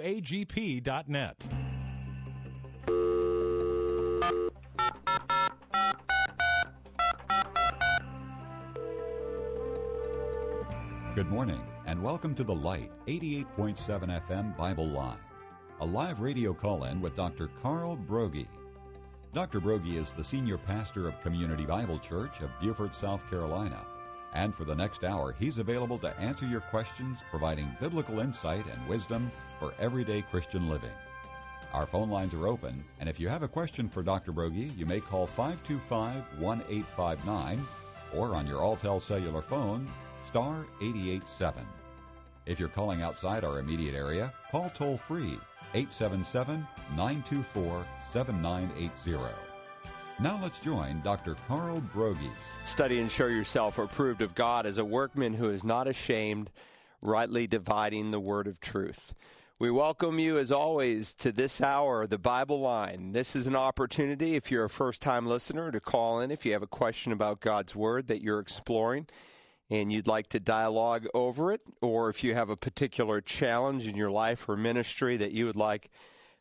wagp.net. Good morning, and welcome to The Light, 88.7 FM Bible Line, a live radio call in with Dr. Carl Broggi. Dr. Broggi is the senior pastor of Community Bible Church of Beaufort, South Carolina. And for the next hour, he's available to answer your questions, providing biblical insight and wisdom for everyday Christian living. Our phone lines are open, and if you have a question for Dr. Broggi, you may call 525 1859 or on your Alltel cellular phone, star 887. If you're calling outside our immediate area, call toll free 877 924 7980. Now let's join Dr. Carl Broggi. Study and show yourself approved of God as a workman who is not ashamed, rightly dividing the word of truth. We welcome you, as always, to this hour, the Bible line. This is an opportunity, if you're a first time listener, to call in if you have a question about God's Word that you're exploring and you'd like to dialogue over it, or if you have a particular challenge in your life or ministry that you would like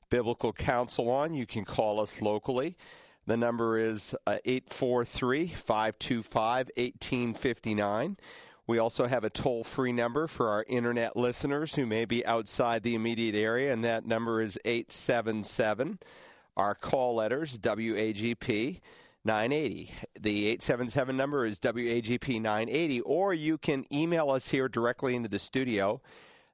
biblical counsel on, you can call us locally. The number is uh, 843 525 1859. We also have a toll free number for our internet listeners who may be outside the immediate area, and that number is 877. Our call letters, WAGP 980. The 877 number is WAGP 980, or you can email us here directly into the studio.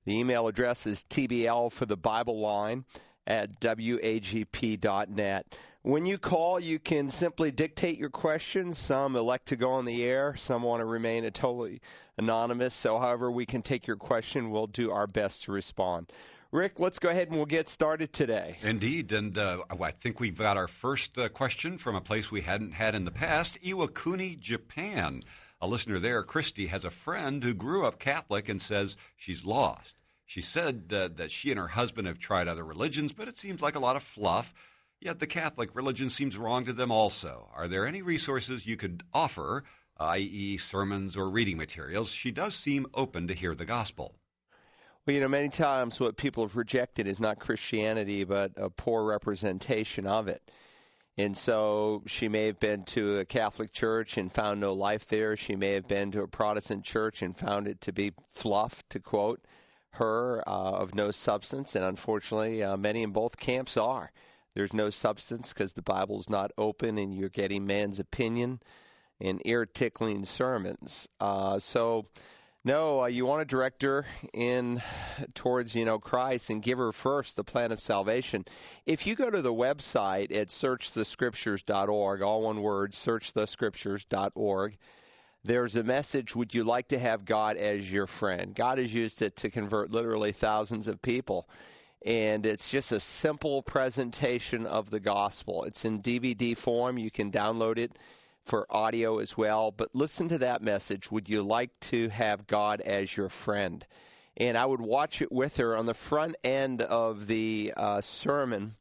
The email address is TBL for the Bible line at WAGP.net. When you call, you can simply dictate your questions. Some elect to go on the air, some want to remain a totally anonymous. So, however, we can take your question, we'll do our best to respond. Rick, let's go ahead and we'll get started today. Indeed, and uh, I think we've got our first uh, question from a place we hadn't had in the past Iwakuni, Japan. A listener there, Christy, has a friend who grew up Catholic and says she's lost. She said that she and her husband have tried other religions, but it seems like a lot of fluff. Yet the Catholic religion seems wrong to them also. Are there any resources you could offer, i.e., sermons or reading materials? She does seem open to hear the gospel. Well, you know, many times what people have rejected is not Christianity, but a poor representation of it. And so she may have been to a Catholic church and found no life there. She may have been to a Protestant church and found it to be fluff, to quote her, uh, of no substance. And unfortunately, uh, many in both camps are. There's no substance because the Bible's not open and you're getting man's opinion and ear tickling sermons. Uh, so, no, uh, you want a director in towards you know Christ and give her first the plan of salvation. If you go to the website at searchthescriptures.org, all one word, searchthescriptures.org, there's a message. Would you like to have God as your friend? God has used it to convert literally thousands of people and it's just a simple presentation of the gospel. It's in DVD form. You can download it for audio as well. But listen to that message. Would you like to have God as your friend? And I would watch it with her on the front end of the uh, sermon.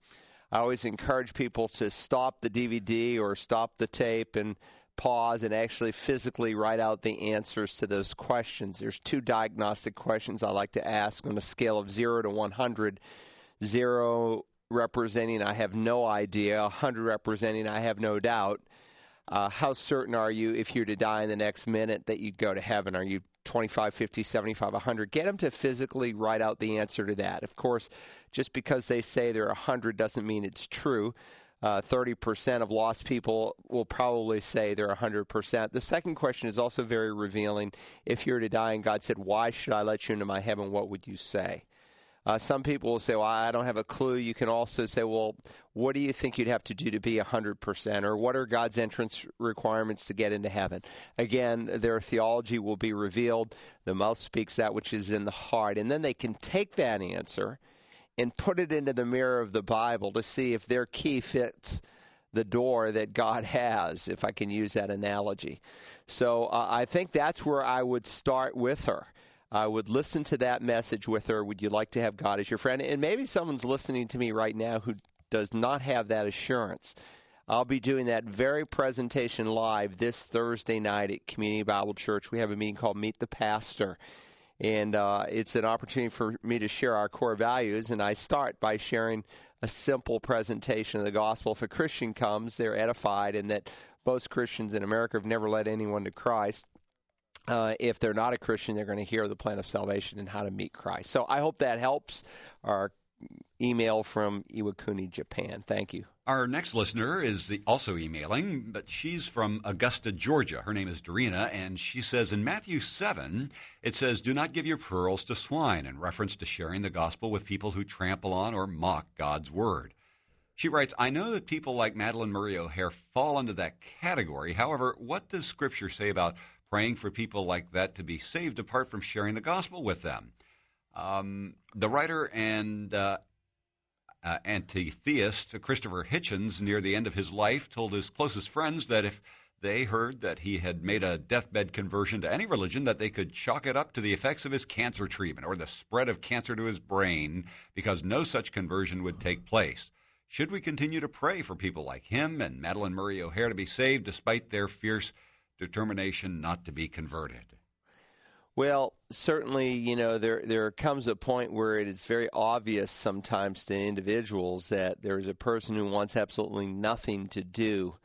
I always encourage people to stop the DVD or stop the tape and pause and actually physically write out the answers to those questions. There's two diagnostic questions I like to ask on a scale of 0 to 100. 0 representing I have no idea, 100 representing I have no doubt. Uh, how certain are you if you're to die in the next minute that you'd go to heaven? Are you 25, 50, 75, 100? Get them to physically write out the answer to that. Of course, just because they say they're 100 doesn't mean it's true uh, 30% of lost people will probably say they're 100%. The second question is also very revealing. If you were to die and God said, Why should I let you into my heaven? What would you say? Uh, some people will say, Well, I don't have a clue. You can also say, Well, what do you think you'd have to do to be 100%? Or what are God's entrance requirements to get into heaven? Again, their theology will be revealed. The mouth speaks that which is in the heart. And then they can take that answer and put it into the mirror of the Bible to see if their key fits the door that God has, if I can use that analogy. So uh, I think that's where I would start with her. I would listen to that message with her. Would you like to have God as your friend? And maybe someone's listening to me right now who does not have that assurance. I'll be doing that very presentation live this Thursday night at Community Bible Church. We have a meeting called Meet the Pastor And uh, it's an opportunity for me to share our core values. And I start by sharing a simple presentation of the gospel. If a Christian comes, they're edified, and that most Christians in America have never led anyone to Christ. Uh, if they're not a Christian, they're going to hear the plan of salvation and how to meet Christ. So I hope that helps. Our email from Iwakuni, Japan. Thank you. Our next listener is the, also emailing, but she's from Augusta, Georgia. Her name is Dorina, and she says in Matthew 7, it says, Do not give your pearls to swine, in reference to sharing the gospel with people who trample on or mock God's word. She writes, I know that people like Madalyn Murray O'Hair fall into that category. However, what does Scripture say about praying for people like that to be saved apart from sharing the gospel with them? Um, the writer and uh, uh, anti-theist Christopher Hitchens, near the end of his life, told his closest friends that if they heard that he had made a deathbed conversion to any religion, that they could chalk it up to the effects of his cancer treatment or the spread of cancer to his brain, because no such conversion would take place. Should we continue to pray for people like him and Madalyn Murray O'Hair to be saved despite their fierce determination not to be converted? Well, certainly, you know, there there comes a point where it is very obvious sometimes to individuals that there is a person who wants absolutely nothing to do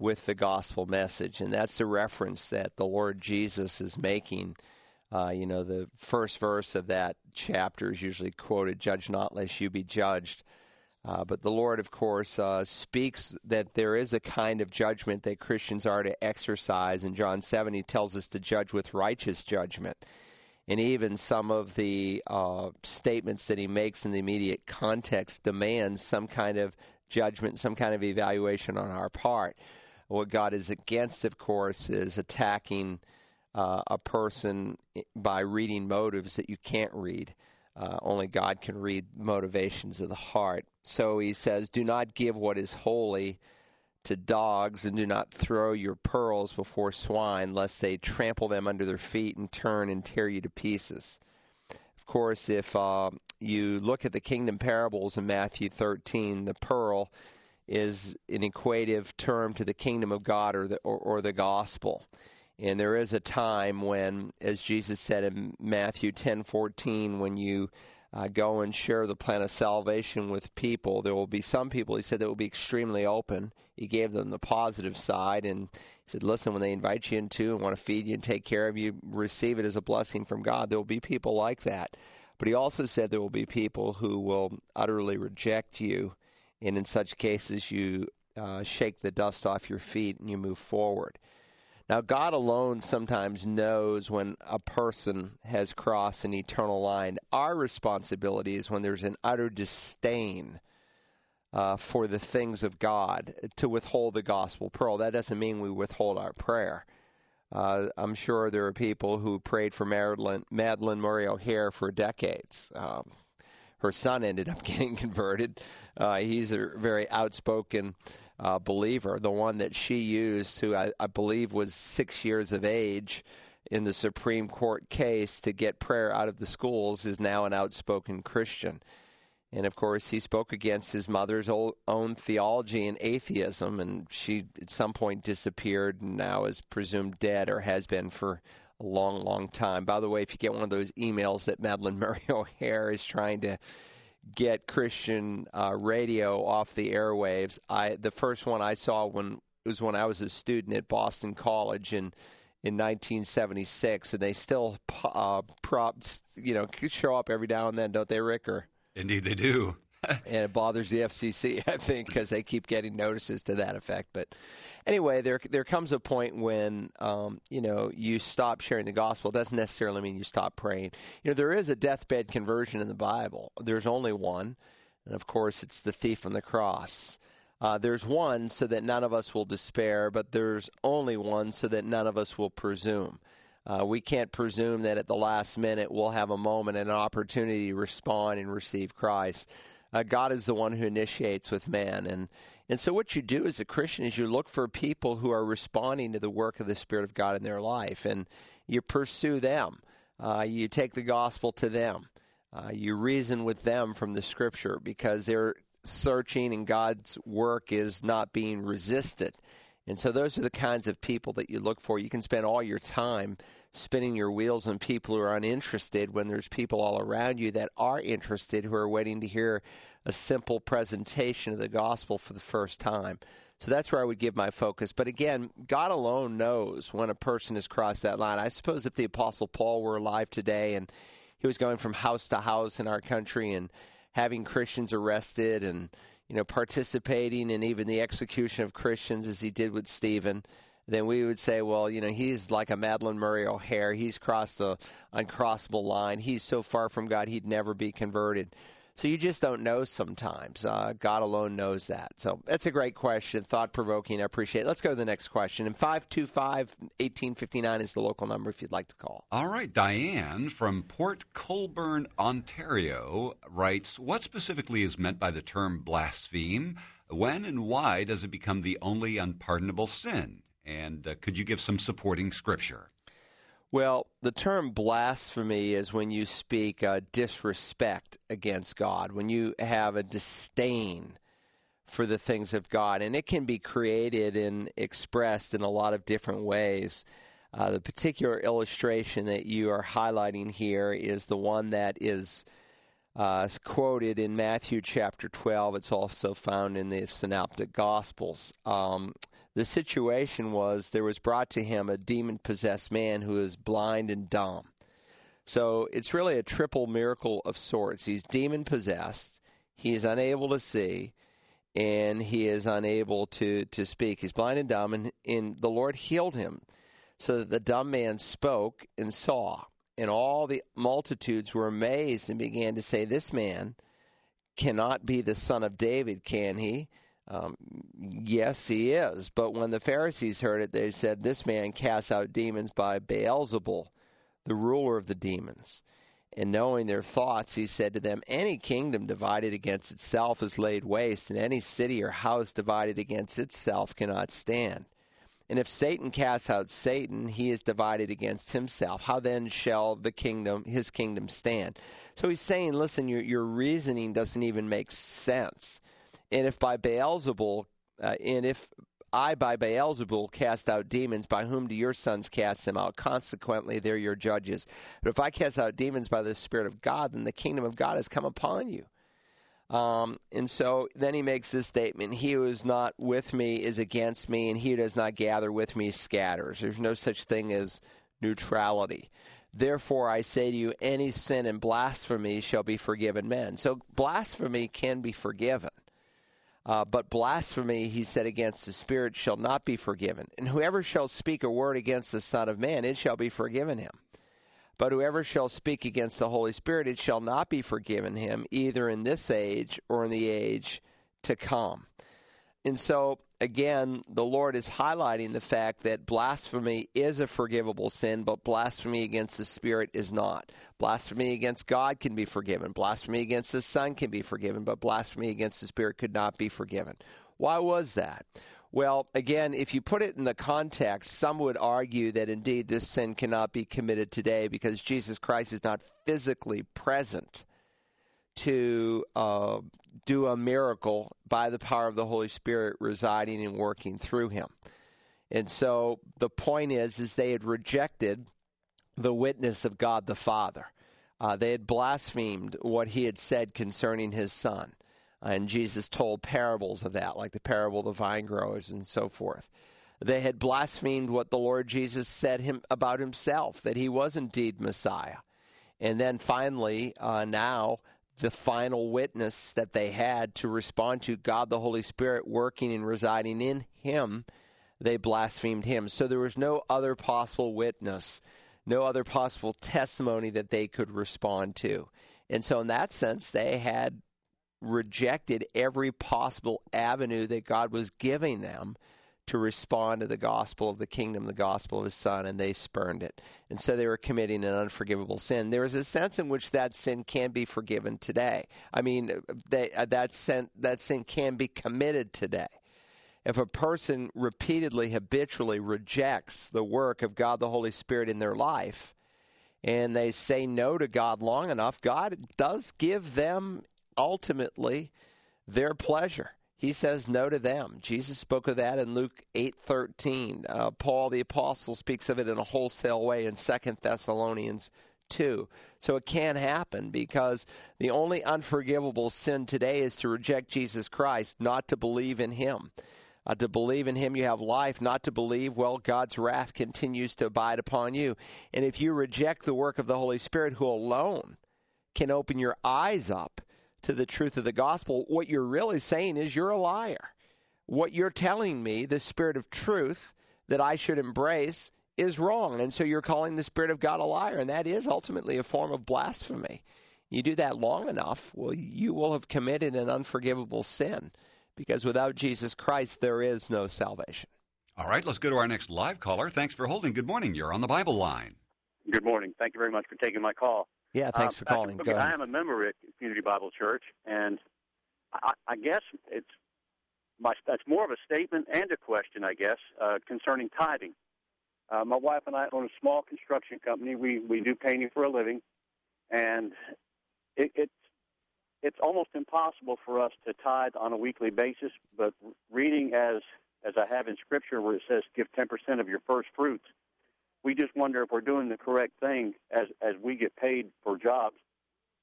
with the gospel message, and that's the reference that the Lord Jesus is making. Uh, you know, the first verse of that chapter is usually quoted: "Judge not, lest you be judged." Uh, but the Lord, of course, uh, speaks that there is a kind of judgment that Christians are to exercise. In John 7, he tells us to judge with righteous judgment. And even some of the uh, statements that he makes in the immediate context demands some kind of judgment, some kind of evaluation on our part. What God is against, of course, is attacking uh, a person by reading motives that you can't read. Uh, only God can read motivations of the heart. So he says, Do not give what is holy to dogs, and do not throw your pearls before swine, lest they trample them under their feet and turn and tear you to pieces. Of course, if uh, you look at the kingdom parables in Matthew 13, the pearl is an equative term to the kingdom of God or the, or, or the gospel. And there is a time when, as Jesus said in Matthew 10:14, when you uh, go and share the plan of salvation with people, there will be some people. He said that will be extremely open. He gave them the positive side, and he said, "Listen, when they invite you into and want to feed you and take care of you, receive it as a blessing from God. There will be people like that." But he also said there will be people who will utterly reject you, and in such cases, you uh, shake the dust off your feet and you move forward. Now, God alone sometimes knows when a person has crossed an eternal line. Our responsibility is when there's an utter disdain uh, for the things of God to withhold the gospel pearl. That doesn't mean we withhold our prayer. Uh, I'm sure there are people who prayed for Madalyn, Madalyn Murray O'Hair for decades. Um, her son ended up getting converted. Uh, he's a very outspoken uh, believer, the one that she used, who I, I believe was six years of age in the Supreme Court case to get prayer out of the schools, is now an outspoken Christian. And of course, he spoke against his mother's own theology and atheism, and she at some point disappeared and now is presumed dead or has been for a long, long time. By the way, if you get one of those emails that Madalyn Murray O'Hair is trying to get Christian uh, radio off the airwaves. I the first one I saw when was when I was a student at Boston College in in 1976, and they still uh, props you know show up every now and then, don't they, Rick? Or indeed they do. and it bothers the FCC, I think, because they keep getting notices to that effect. But anyway, there there comes a point when um, you know you stop sharing the gospel. It doesn't necessarily mean you stop praying. You know, there is a deathbed conversion in the Bible. There's only one, and of course, it's the thief on the cross. Uh, there's one so that none of us will despair, but there's only one so that none of us will presume. Uh, we can't presume that at the last minute we'll have a moment and an opportunity to respond and receive Christ. Uh, God is the one who initiates with man, and and so, what you do as a Christian is you look for people who are responding to the work of the Spirit of God in their life, and you pursue them. Uh, you take the gospel to them. Uh, you reason with them from the Scripture because they're searching, and God's work is not being resisted. And so those are the kinds of people that you look for. You can spend all your time spinning your wheels on people who are uninterested when there's people all around you that are interested who are waiting to hear a simple presentation of the gospel for the first time. So that's where I would give my focus. But again, God alone knows when a person has crossed that line. I suppose if the Apostle Paul were alive today and he was going from house to house in our country and having Christians arrested and you know participating in even the execution of Christians as he did with Stephen, then we would say, well, you know, he's like a Madalyn Murray O'Hair. He's crossed the uncrossable line. He's so far from God, he'd never be converted. So you just don't know sometimes. Uh, God alone knows that. So that's a great question, thought provoking. I appreciate it. Let's go to the next question. And 525 1859 is the local number if you'd like to call. All right. Diane from Port Colborne, Ontario writes What specifically is meant by the term blaspheme? When and why does it become the only unpardonable sin? And uh, could you give some supporting scripture? Well, the term blasphemy is when you speak uh, disrespect against God, when you have a disdain for the things of God. And it can be created and expressed in a lot of different ways. Uh, the particular illustration that you are highlighting here is the one that is uh, quoted in Matthew chapter 12. It's also found in the Synoptic Gospels. Um, the situation was there was brought to him a demon possessed man who is blind and dumb. So it's really a triple miracle of sorts. He's demon possessed, he is unable to see, and he is unable to, to speak. He's blind and dumb, and, and the Lord healed him so that the dumb man spoke and saw. And all the multitudes were amazed and began to say, This man cannot be the son of David, can he? Um, yes, he is. But when the Pharisees heard it, they said, This man casts out demons by Beelzebul, the ruler of the demons. And knowing their thoughts, he said to them, Any kingdom divided against itself is laid waste, and any city or house divided against itself cannot stand. And if Satan casts out Satan, he is divided against himself. How then shall the kingdom, his kingdom, stand? So he's saying, listen, your, your reasoning doesn't even make sense. And if by Beelzebul, uh, and if I by Beelzebul cast out demons, by whom do your sons cast them out? Consequently, they're your judges. But if I cast out demons by the Spirit of God, then the kingdom of God has come upon you. Um, and so then he makes this statement He who is not with me is against me, and he who does not gather with me scatters. There's no such thing as neutrality. Therefore, I say to you, any sin and blasphemy shall be forgiven men. So, blasphemy can be forgiven. Uh, but blasphemy, he said, against the Spirit shall not be forgiven. And whoever shall speak a word against the Son of Man, it shall be forgiven him. But whoever shall speak against the Holy Spirit, it shall not be forgiven him, either in this age or in the age to come. And so, again, the Lord is highlighting the fact that blasphemy is a forgivable sin, but blasphemy against the Spirit is not. Blasphemy against God can be forgiven, blasphemy against the Son can be forgiven, but blasphemy against the Spirit could not be forgiven. Why was that? Well, again, if you put it in the context, some would argue that indeed this sin cannot be committed today because Jesus Christ is not physically present to uh, do a miracle by the power of the Holy Spirit residing and working through him. And so the point is, is they had rejected the witness of God the Father. Uh, they had blasphemed what he had said concerning his son. And Jesus told parables of that, like the parable of the vine growers and so forth. They had blasphemed what the Lord Jesus said him, about himself, that he was indeed Messiah. And then finally, uh, now, the final witness that they had to respond to God the Holy Spirit working and residing in him, they blasphemed him. So there was no other possible witness, no other possible testimony that they could respond to. And so, in that sense, they had rejected every possible avenue that God was giving them to respond to the gospel of the kingdom, the gospel of his son, and they spurned it. And so they were committing an unforgivable sin. There is a sense in which that sin can be forgiven today. I mean, they, uh, that, sin, that sin can be committed today. If a person repeatedly, habitually rejects the work of God the Holy Spirit in their life, and they say no to God long enough, God does give them ultimately their pleasure he says no to them. Jesus spoke of that in Luke 8:13. Uh, Paul the apostle speaks of it in a wholesale way in 2 Thessalonians 2. So it can happen because the only unforgivable sin today is to reject Jesus Christ, not to believe in him. Uh, to believe in him you have life, not to believe, well, God's wrath continues to abide upon you. And if you reject the work of the Holy Spirit, who alone can open your eyes up to the truth of the gospel, what you're really saying is you're a liar. What you're telling me, the spirit of truth that I should embrace, is wrong. And so you're calling the spirit of God a liar. And that is ultimately a form of blasphemy. You do that long enough, well, you will have committed an unforgivable sin because without Jesus Christ, there is no salvation. All right, let's go to our next live caller. Thanks for holding. Good morning. You're on the Bible line. Good morning. Thank you very much for taking my call. Yeah, thanks Um, for calling. I. I am a member at Community Bible Church, and I, I guess it's my that's more of a statement and a question, I guess, uh, concerning tithing. Uh, my wife and I own a small construction company. We we do painting for a living, and it, it's it's almost impossible for us to tithe on a weekly basis. But reading as as I have in Scripture, where it says give ten percent of your first fruits, we just wonder if we're doing the correct thing as as we get paid for jobs.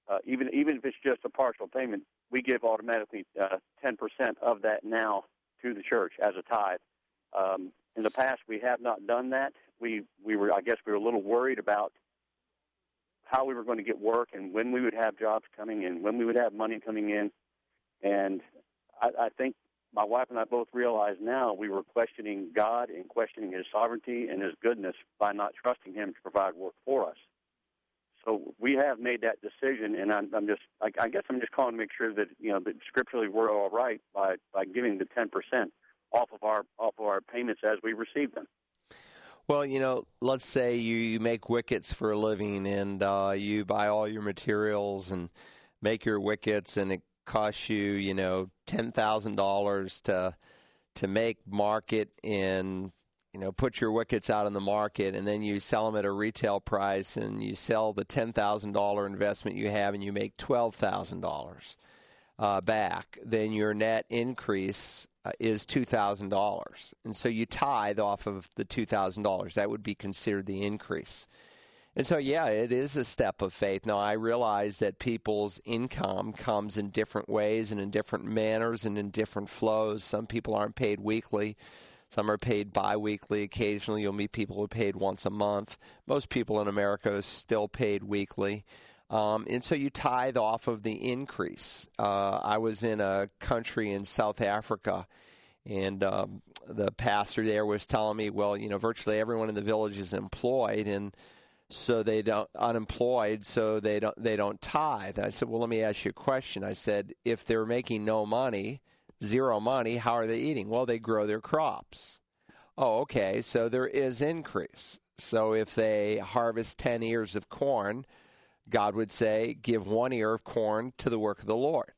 Uh, even even if it's just a partial payment, we give automatically uh, ten percent of that now to the church as a tithe. Um, in the past, we have not done that. We we were I guess we were a little worried about how we were going to get work and when we would have jobs coming in, when we would have money coming in, and I, I think my wife and I both realize now we were questioning God and questioning His sovereignty and His goodness by not trusting Him to provide work for us. So we have made that decision, and I'm, I'm just, I, I guess I'm just calling to make sure that you know that scripturally we're all right by by giving the 10 percent off of our off of our payments as we receive them. Well, you know, let's say you, you make wickets for a living and uh, you buy all your materials and make your wickets, and it costs you, you know, ten thousand dollars to to make market and you know put your wickets out in the market, and then you sell them at a retail price, and you sell the ten thousand dollar investment you have, and you make twelve thousand uh, dollars back. Then your net increase uh, is $2,000. And so you tithe off of the $2,000. That would be considered the increase. And so, yeah, it is a step of faith. Now, I realize that people's income comes in different ways and in different manners and in different flows. Some people aren't paid weekly. Some are paid biweekly. Occasionally, you'll meet people who are paid once a month. Most people in America are still paid weekly. Um, and so you tithe off of the increase. Uh, I was in a country in South Africa, and um, the pastor there was telling me, well, you know, virtually everyone in the village is employed, and so they don't unemployed, so they don't they don't tithe. And I said, well, let me ask you a question. I said, if they're making no money, zero money, how are they eating? Well, they grow their crops. Oh, okay, so there is increase. So if they harvest ten ears of corn God would say, give one ear of corn to the work of the Lord.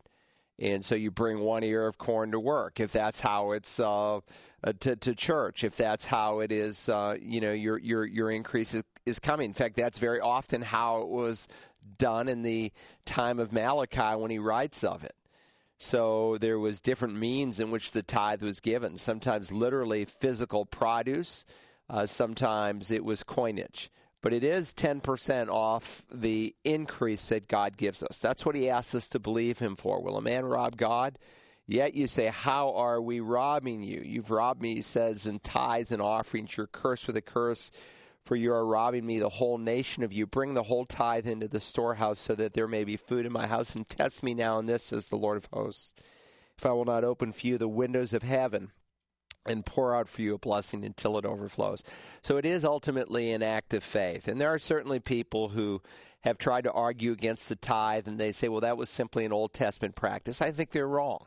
And so you bring one ear of corn to work. If that's how it's uh, uh, to, to church, if that's how it is, uh, you know, your your your increase is, is coming. In fact, that's very often how it was done in the time of Malachi when he writes of it. So there was different means in which the tithe was given. Sometimes literally physical produce. Uh, sometimes it was coinage but it is 10% off the increase that God gives us. That's what he asks us to believe him for. Will a man rob God? Yet you say, How are we robbing you? You've robbed me, he says, in tithes and offerings. You're cursed with a curse, for you are robbing me, the whole nation of you. Bring the whole tithe into the storehouse, so that there may be food in my house, and test me now in this, says the Lord of hosts. If I will not open for you the windows of heaven, and pour out for you a blessing until it overflows. So it is ultimately an act of faith. And there are certainly people who have tried to argue against the tithe and they say, well, that was simply an Old Testament practice. I think they're wrong.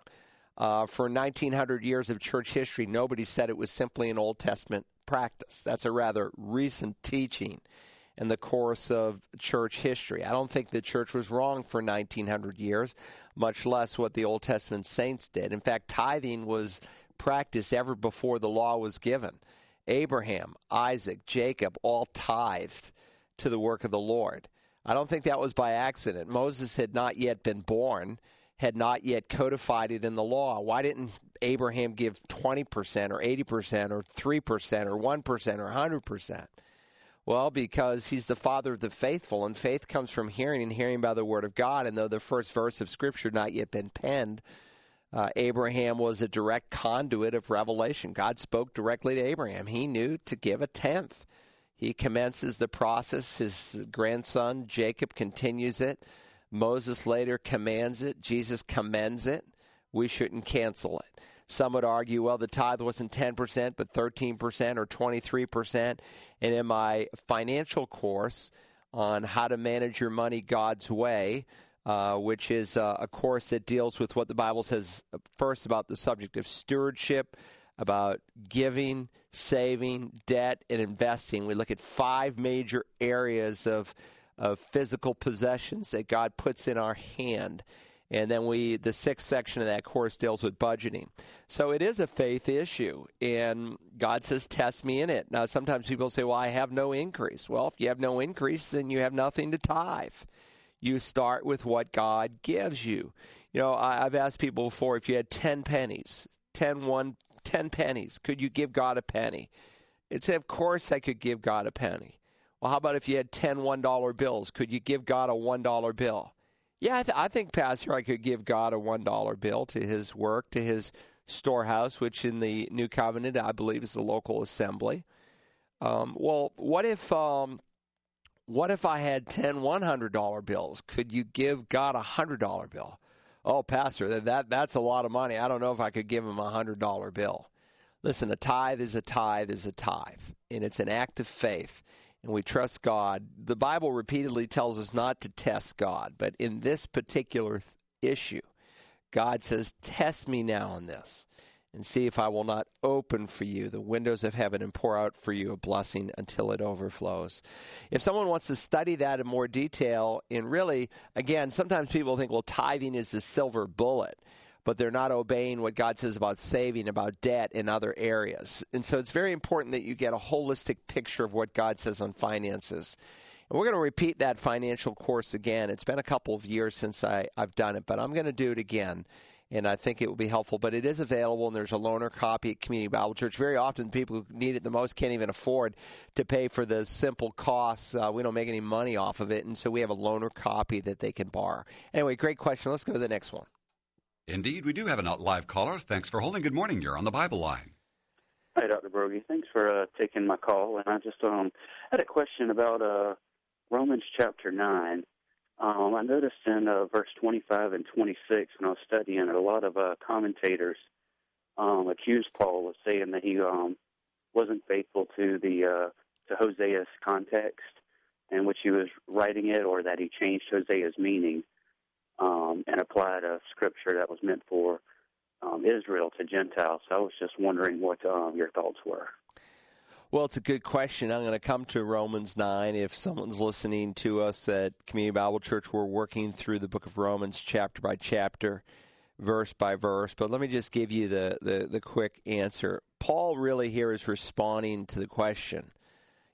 Uh, for 1900 years of church history, nobody said it was simply an Old Testament practice. That's a rather recent teaching in the course of church history. I don't think the church was wrong for 1900 years, much less what the Old Testament saints did. In fact, tithing was practiced ever before the law was given. Abraham, Isaac, Jacob all tithed to the work of the Lord. I don't think that was by accident. Moses had not yet been born. Had not yet codified it in the law. Why didn't Abraham give 20% or 80% or 3% or 1% or 100%? Well, because he's the father of the faithful, and faith comes from hearing, and hearing by the word of God. And though the first verse of Scripture had not yet been penned, uh, Abraham was a direct conduit of revelation. God spoke directly to Abraham. He knew to give a tenth. He commences the process. His grandson Jacob continues it. Moses later commands it. Jesus commends it. We shouldn't cancel it. Some would argue, well, the tithe wasn't 10%, but 13% or 23%. And in my financial course on how to manage your money God's way, uh, which is uh, a course that deals with what the Bible says first about the subject of stewardship, about giving, saving, debt, and investing. We look at five major areas of of physical possessions that God puts in our hand. And then we, the sixth section of that course deals with budgeting. So it is a faith issue, and God says, "Test me in it." Now, sometimes people say, "Well, I have no increase." Well, if you have no increase, then you have nothing to tithe. You start with what God gives you. You know, I, have asked people before if you had ten pennies, 10, one, 10 pennies, could you give God a penny? It's of course I could give God a penny. Well, how about if you had 10 $1 bills? Could you give God a $1 bill? Yeah, I, th- I think, Pastor, I could give God a $1 bill to his work, to his storehouse, which in the New Covenant, I believe, is the local assembly. Um, well, what if. Um, what if I had 10 $100 bills? Could you give God a $100 bill? Oh, Pastor, that, that that's a lot of money. I don't know if I could give him a $100 bill. Listen, a tithe is a tithe is a tithe, and it's an act of faith and we trust God. The Bible repeatedly tells us not to test God, but in this particular issue, God says, Test me now on this and see if I will not open for you the windows of heaven and pour out for you a blessing until it overflows. If someone wants to study that in more detail, and really, again, sometimes people think, well, tithing is the silver bullet but they're not obeying what God says about saving, about debt, in other areas. And so it's very important that you get a holistic picture of what God says on finances. And we're going to repeat that financial course again. It's been a couple of years since I, I've done it, but I'm going to do it again. And I think it will be helpful. But it is available, and there's a loaner copy at Community Bible Church. Very often, people who need it the most can't even afford to pay for the simple costs. Uh, we don't make any money off of it, and so we have a loaner copy that they can borrow. Anyway, great question. Let's go to the next one. Indeed, we do have a live caller. Thanks for holding. Good morning. You're on the Bible line. Hi, Dr. Broggi. Thanks for uh, taking my call. And I just um, had a question about uh, Romans chapter 9. Um, I noticed in uh, verse 25 and 26 when I was studying a lot of uh, commentators um, accused Paul of saying that he um, wasn't faithful to the uh, to Hosea's context in which he was writing it, or that he changed Hosea's meaning um, and applied a scripture that was meant for um, Israel to Gentiles. So I was just wondering what um, your thoughts were. Well, it's a good question. I'm going to come to Romans 9. If someone's listening to us at Community Bible Church, we're working through the book of Romans chapter by chapter, verse by verse. But let me just give you the, the, the quick answer. Paul really here is responding to the question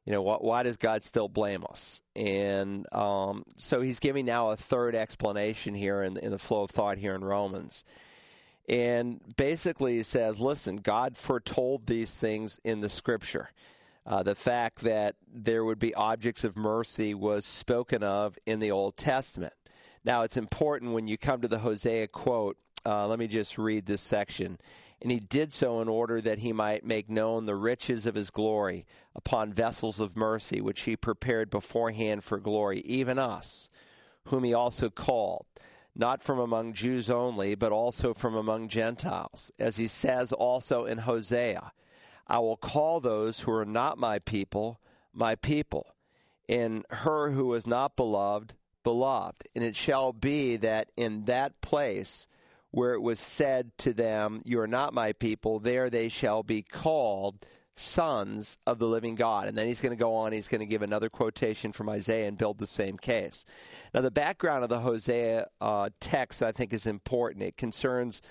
you know, why, why does God still blame us? And um, so he's giving now a third explanation here in, in the flow of thought here in Romans. And basically, he says, listen, God foretold these things in the scripture. Uh, the fact that there would be objects of mercy was spoken of in the Old Testament. Now, it's important when you come to the Hosea quote. Uh, let me just read this section and he did so in order that he might make known the riches of his glory upon vessels of mercy, which he prepared beforehand for glory, even us, whom he also called, not from among Jews only, but also from among Gentiles. As he says also in Hosea, I will call those who are not my people, my people, and her who is not beloved, beloved. And it shall be that in that place, where it was said to them, You are not my people, there they shall be called sons of the living God. And then he's going to go on, he's going to give another quotation from Isaiah and build the same case. Now, the background of the Hosea uh, text, I think, is important. It concerns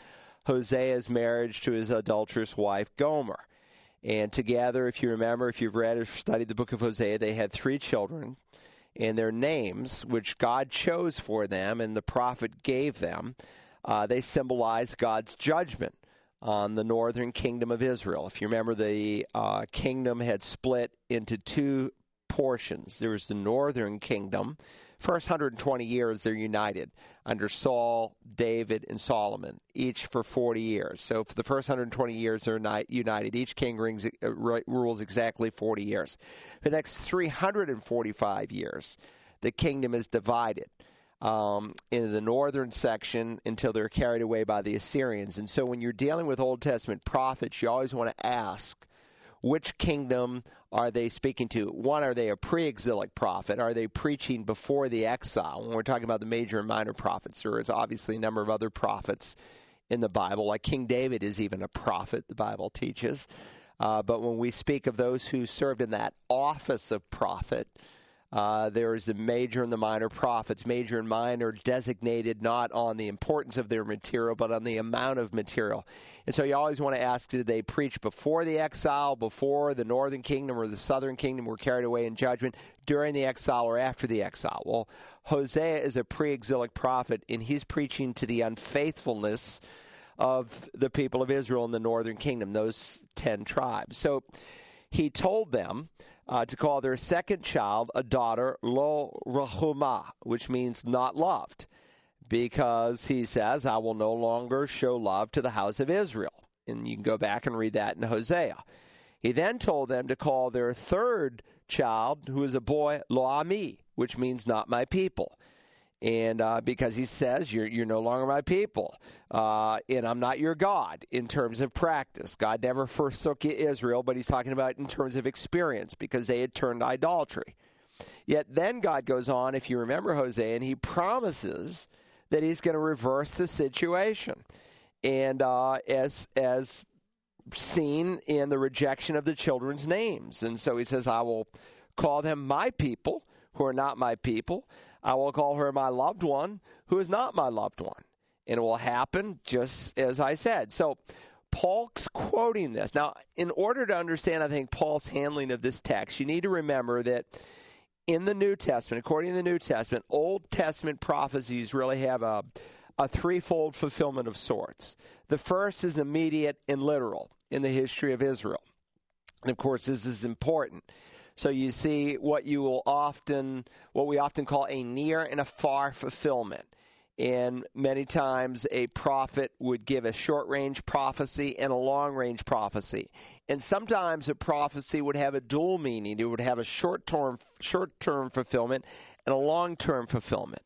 Hosea's marriage to his adulterous wife, Gomer. And together, if you remember, if you've read or studied the book of Hosea, they had three children. And their names, which God chose for them and the prophet gave them, uh, they symbolize God's judgment on the northern kingdom of Israel. If you remember, the uh, kingdom had split into two portions. There was the northern kingdom. First 120 years, they're united under Saul, David, and Solomon, each for 40 years. So for the first 120 years, they're united. Each king rings, uh, rules exactly 40 years. The next 345 years, the kingdom is divided um, in the northern section until they're carried away by the Assyrians. And so when you're dealing with Old Testament prophets, you always want to ask which kingdom are they speaking to? One, are they a pre exilic prophet? Are they preaching before the exile? When we're talking about the major and minor prophets, there is obviously a number of other prophets in the Bible, like King David is even a prophet, the Bible teaches. Uh, but when we speak of those who served in that office of prophet, uh, there is the major and the minor prophets. Major and minor designated not on the importance of their material, but on the amount of material. And so you always want to ask did they preach before the exile, before the northern kingdom or the southern kingdom were carried away in judgment, during the exile, or after the exile? Well, Hosea is a pre exilic prophet, and he's preaching to the unfaithfulness of the people of Israel in the northern kingdom, those 10 tribes. So he told them uh, to call their second child a daughter Lo Ruhamah, which means not loved, because he says, I will no longer show love to the house of Israel. And you can go back and read that in Hosea. He then told them to call their third child, who is a boy, Lo Ammi, which means not my people and uh, because he says you're you're no longer my people, uh, and I'm not your God in terms of practice. God never forsook Israel, but he's talking about in terms of experience because they had turned to idolatry. Yet then God goes on, if you remember Hosea, and he promises that he's going to reverse the situation, and uh, as as seen in the rejection of the children's names, and so he says, "I will call them my people." Who are not my people. I will call her my loved one who is not my loved one. And it will happen just as I said. So Paul's quoting this. Now, in order to understand, I think, Paul's handling of this text, you need to remember that in the New Testament, according to the New Testament, Old Testament prophecies really have a, a threefold fulfillment of sorts. The first is immediate and literal in the history of Israel. And of course, this is important so you see what you will often, what we often call a near and a far fulfillment. And many times a prophet would give a short range prophecy and a long range prophecy. And sometimes a prophecy would have a dual meaning. It would have a short term short term fulfillment and a long term fulfillment.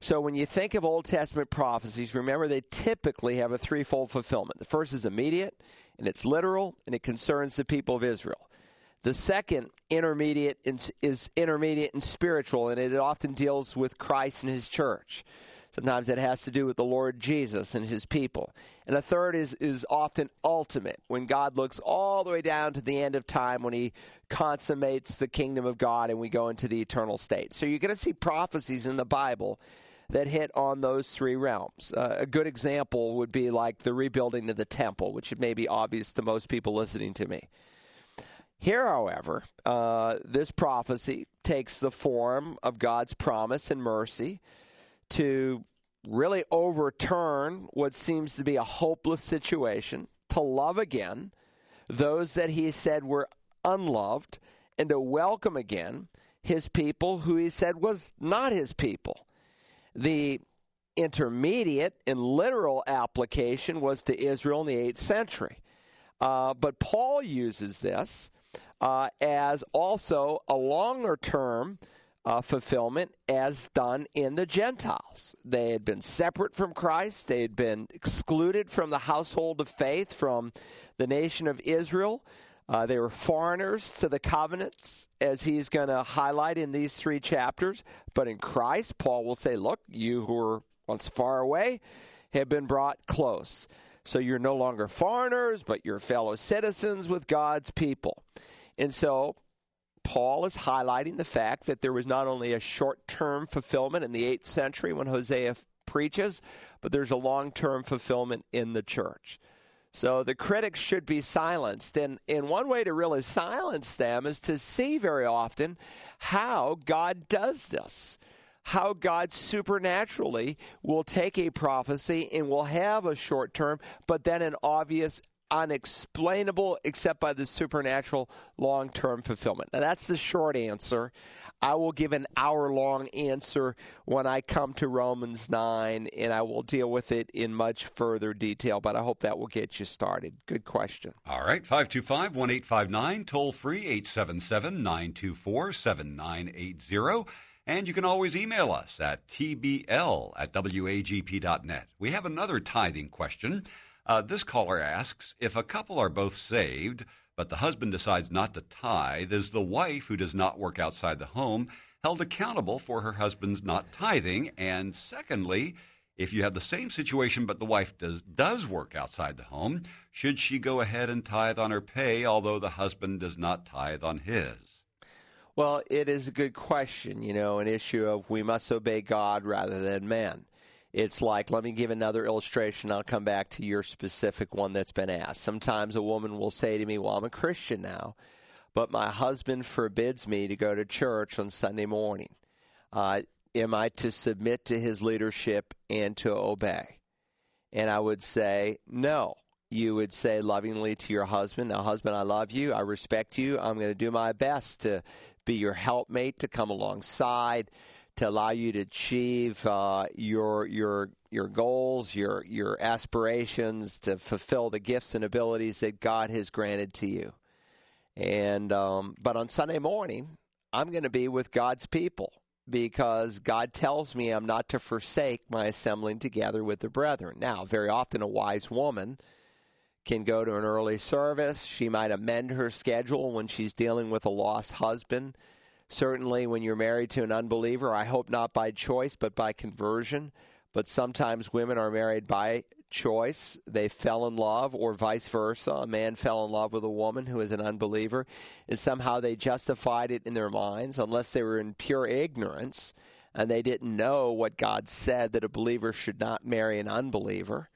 So when you think of Old Testament prophecies, remember they typically have a threefold fulfillment. The first is immediate, and it's literal, and it concerns the people of Israel. The second intermediate is intermediate and spiritual, and it often deals with Christ and his church. Sometimes it has to do with the Lord Jesus and his people. And a third is, is often ultimate, when God looks all the way down to the end of time when he consummates the kingdom of God and we go into the eternal state. So you're going to see prophecies in the Bible that hit on those three realms. Uh, a good example would be like the rebuilding of the temple, which may be obvious to most people listening to me. Here, however, uh, this prophecy takes the form of God's promise and mercy to really overturn what seems to be a hopeless situation, to love again those that he said were unloved, and to welcome again his people who he said was not his people. The intermediate and literal application was to Israel in the 8th century. Uh, but Paul uses this uh, as also a longer term uh, fulfillment as done in the Gentiles. They had been separate from Christ, they had been excluded from the household of faith, from the nation of Israel. Uh, they were foreigners to the covenants, as he's going to highlight in these three chapters. But in Christ, Paul will say, Look, you who were once far away have been brought close. So you're no longer foreigners, but you're fellow citizens with God's people. And so Paul is highlighting the fact that there was not only a short term fulfillment in the 8th century when Hosea preaches, but there's a long term fulfillment in the church. So the critics should be silenced. And, and one way to really silence them is to see very often how God does this how God supernaturally will take a prophecy and will have a short term, but then an obvious unexplainable except by the supernatural long term fulfillment. Now, that's the short answer. I will give an hour long answer when I come to Romans 9, and I will deal with it in much further detail, but I hope that will get you started. Good question. All right, 525 1859, toll free 877 924 7980. And you can always email us at tbl at wagp.net. We have another tithing question. Uh, this caller asks If a couple are both saved, but the husband decides not to tithe, is the wife who does not work outside the home held accountable for her husband's not tithing? And secondly, if you have the same situation but the wife does, does work outside the home, should she go ahead and tithe on her pay, although the husband does not tithe on his? Well, it is a good question, you know, an issue of we must obey God rather than man. It's like, let me give another illustration. I'll come back to your specific one that's been asked. Sometimes a woman will say to me, Well, I'm a Christian now, but my husband forbids me to go to church on Sunday morning. Uh, am I to submit to his leadership and to obey? And I would say, No. You would say lovingly to your husband, Now, husband, I love you. I respect you. I'm going to do my best to be your helpmate, to come alongside to allow you to achieve uh, your your your goals, your your aspirations, to fulfill the gifts and abilities that God has granted to you. And um, but on Sunday morning, I'm going to be with God's people because God tells me I'm not to forsake my assembling together with the brethren. Now, very often, a wise woman can go to an early service. She might amend her schedule when she's dealing with a lost husband Certainly, when you're married to an unbeliever, I hope not by choice, but by conversion. But sometimes women are married by choice. They fell in love, or vice versa. A man fell in love with a woman who is an unbeliever, and somehow they justified it in their minds, unless they were in pure ignorance and they didn't know what God said that a believer should not marry an unbeliever,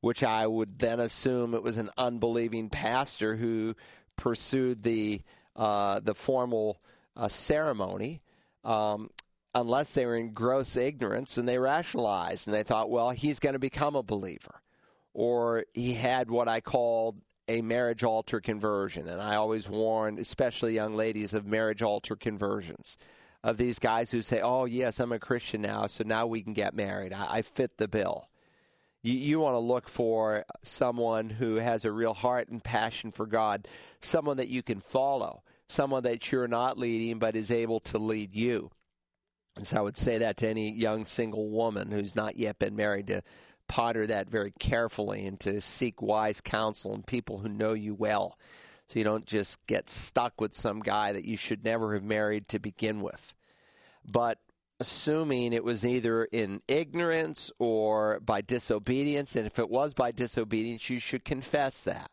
which I would then assume it was an unbelieving pastor who pursued the uh, the formal a ceremony um, unless they were in gross ignorance and they rationalized and they thought, well, he's going to become a believer. Or he had what I called a marriage altar conversion. And I always warn, especially young ladies, of marriage altar conversions. Of these guys who say, oh, yes, I'm a Christian now, so now we can get married. I, I fit the bill. You, you want to look for someone who has a real heart and passion for God, someone that you can follow someone that you're not leading but is able to lead you. And so I would say that to any young single woman who's not yet been married to ponder that very carefully and to seek wise counsel and people who know you well. So you don't just get stuck with some guy that you should never have married to begin with. But assuming it was either in ignorance or by disobedience, and if it was by disobedience, you should confess that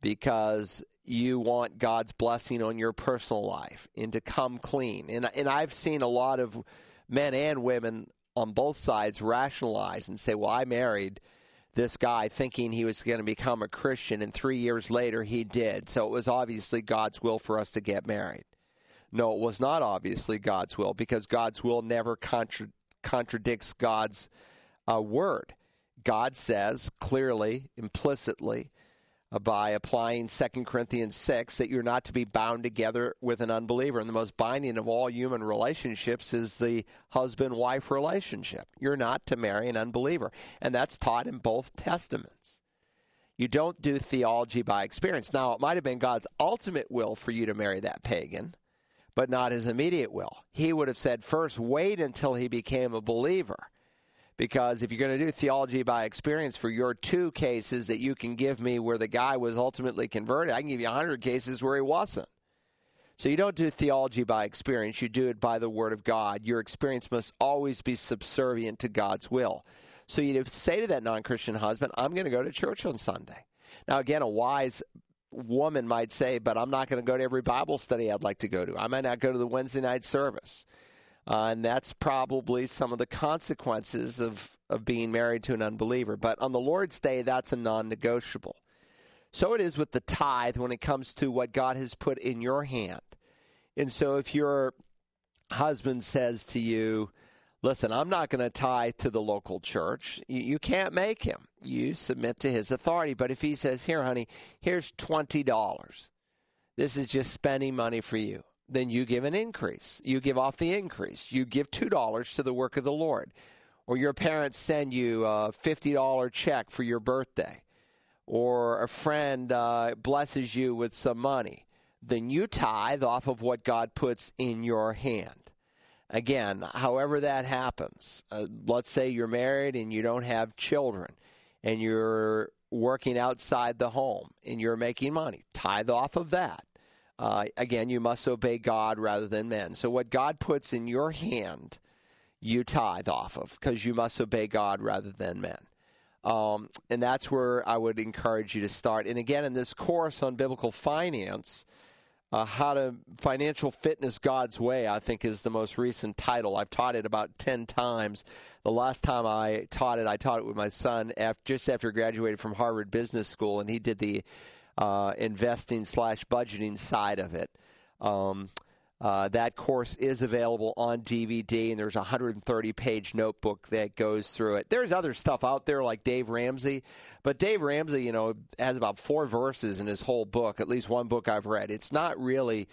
because you want God's blessing on your personal life and to come clean. And and I've seen a lot of men and women on both sides rationalize and say, "Well, I married this guy thinking he was going to become a Christian and 3 years later he did. So it was obviously God's will for us to get married." No, it was not obviously God's will because God's will never contra- contradicts God's uh, word. God says clearly, implicitly, Uh, by applying 2 Corinthians 6 that you're not to be bound together with an unbeliever. And the most binding of all human relationships is the husband wife relationship. You're not to marry an unbeliever. And that's taught in both testaments. You don't do theology by experience. Now, it might have been God's ultimate will for you to marry that pagan, but not his immediate will. He would have said, first, wait until he became a believer because if you're going to do theology by experience for your two cases that you can give me where the guy was ultimately converted, I can give you 100 cases where he wasn't. So you don't do theology by experience, you do it by the Word of God. Your experience must always be subservient to God's will. So you say to that non Christian husband, I'm going to go to church on Sunday. Now, again, a wise woman might say, but I'm not going to go to every Bible study I'd like to go to. I might not go to the Wednesday night service. Uh, and that's probably some of the consequences of, of being married to an unbeliever. But on the Lord's Day, that's a non negotiable. So it is with the tithe when it comes to what God has put in your hand. And so if your husband says to you, listen, I'm not going to tie to the local church. You, you, can't make him. You submit to his authority. But if he says, here, honey, here's $20, this is just spending money for you, then you give an increase. You give off the increase. You give $2 to the work of the Lord. Or your parents send you a $50 check for your birthday. Or a friend uh, blesses you with some money. Then you tithe off of what God puts in your hand. Again, however that happens, uh, let's say you're married and you don't have children and you're working outside the home and you're making money, tithe off of that. Uh, again, you must obey God rather than men. So, what God puts in your hand, you tithe off of because you must obey God rather than men. Um, and that's where I would encourage you to start. And again, in this course on biblical finance, uh, How to Financial Fitness God's Way, I think, is the most recent title. I've taught it about 10 times. The last time I taught it, I taught it with my son after, just after he graduated from Harvard Business School, and he did the uh, investing slash budgeting side of it. Um, uh, that course is available on DVD, and there's a 130 page notebook that goes through it. There's other stuff out there like Dave Ramsey, but Dave Ramsey, you know, has about four verses in his whole book, at least one book I've read. It's not really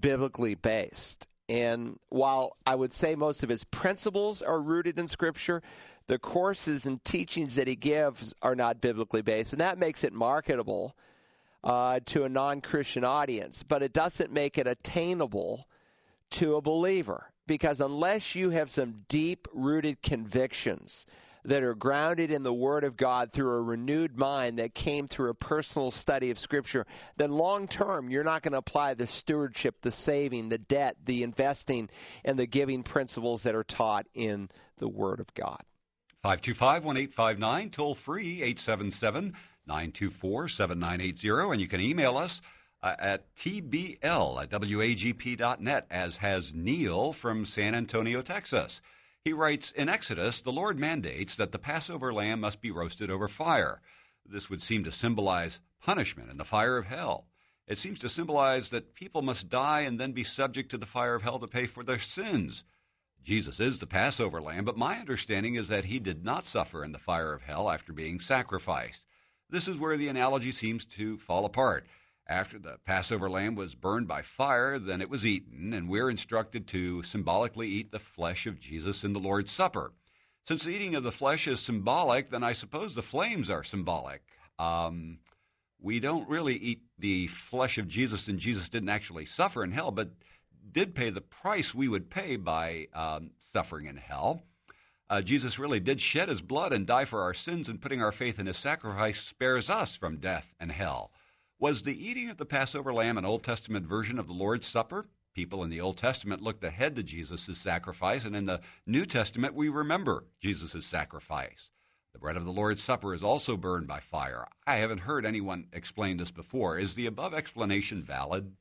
biblically based. And while I would say most of his principles are rooted in Scripture, the courses and teachings that he gives are not biblically based, and that makes it marketable uh, to a non Christian audience, but it doesn't make it attainable to a believer. Because unless you have some deep rooted convictions that are grounded in the Word of God through a renewed mind that came through a personal study of Scripture, then long term you're not going to apply the stewardship, the saving, the debt, the investing, and the giving principles that are taught in the Word of God. 525 1859, toll free 877 924 7980. And you can email us uh, at tbl at wagp.net, as has Neil from San Antonio, Texas. He writes In Exodus, the Lord mandates that the Passover lamb must be roasted over fire. This would seem to symbolize punishment in the fire of hell. It seems to symbolize that people must die and then be subject to the fire of hell to pay for their sins. Jesus is the Passover lamb, but my understanding is that he did not suffer in the fire of hell after being sacrificed. This is where the analogy seems to fall apart. After the Passover lamb was burned by fire, then it was eaten, and we're instructed to symbolically eat the flesh of Jesus in the Lord's Supper. Since the eating of the flesh is symbolic, then I suppose the flames are symbolic. Um, we don't really eat the flesh of Jesus, and Jesus didn't actually suffer in hell, but did pay the price we would pay by um, suffering in hell. Uh, Jesus really did shed his blood and die for our sins, and putting our faith in his sacrifice spares us from death and hell. Was the eating of the Passover lamb an Old Testament version of the Lord's Supper? People in the Old Testament looked ahead to Jesus' sacrifice, and in the New Testament, we remember Jesus' sacrifice. The bread of the Lord's Supper is also burned by fire. I haven't heard anyone explain this before. Is the above explanation valid?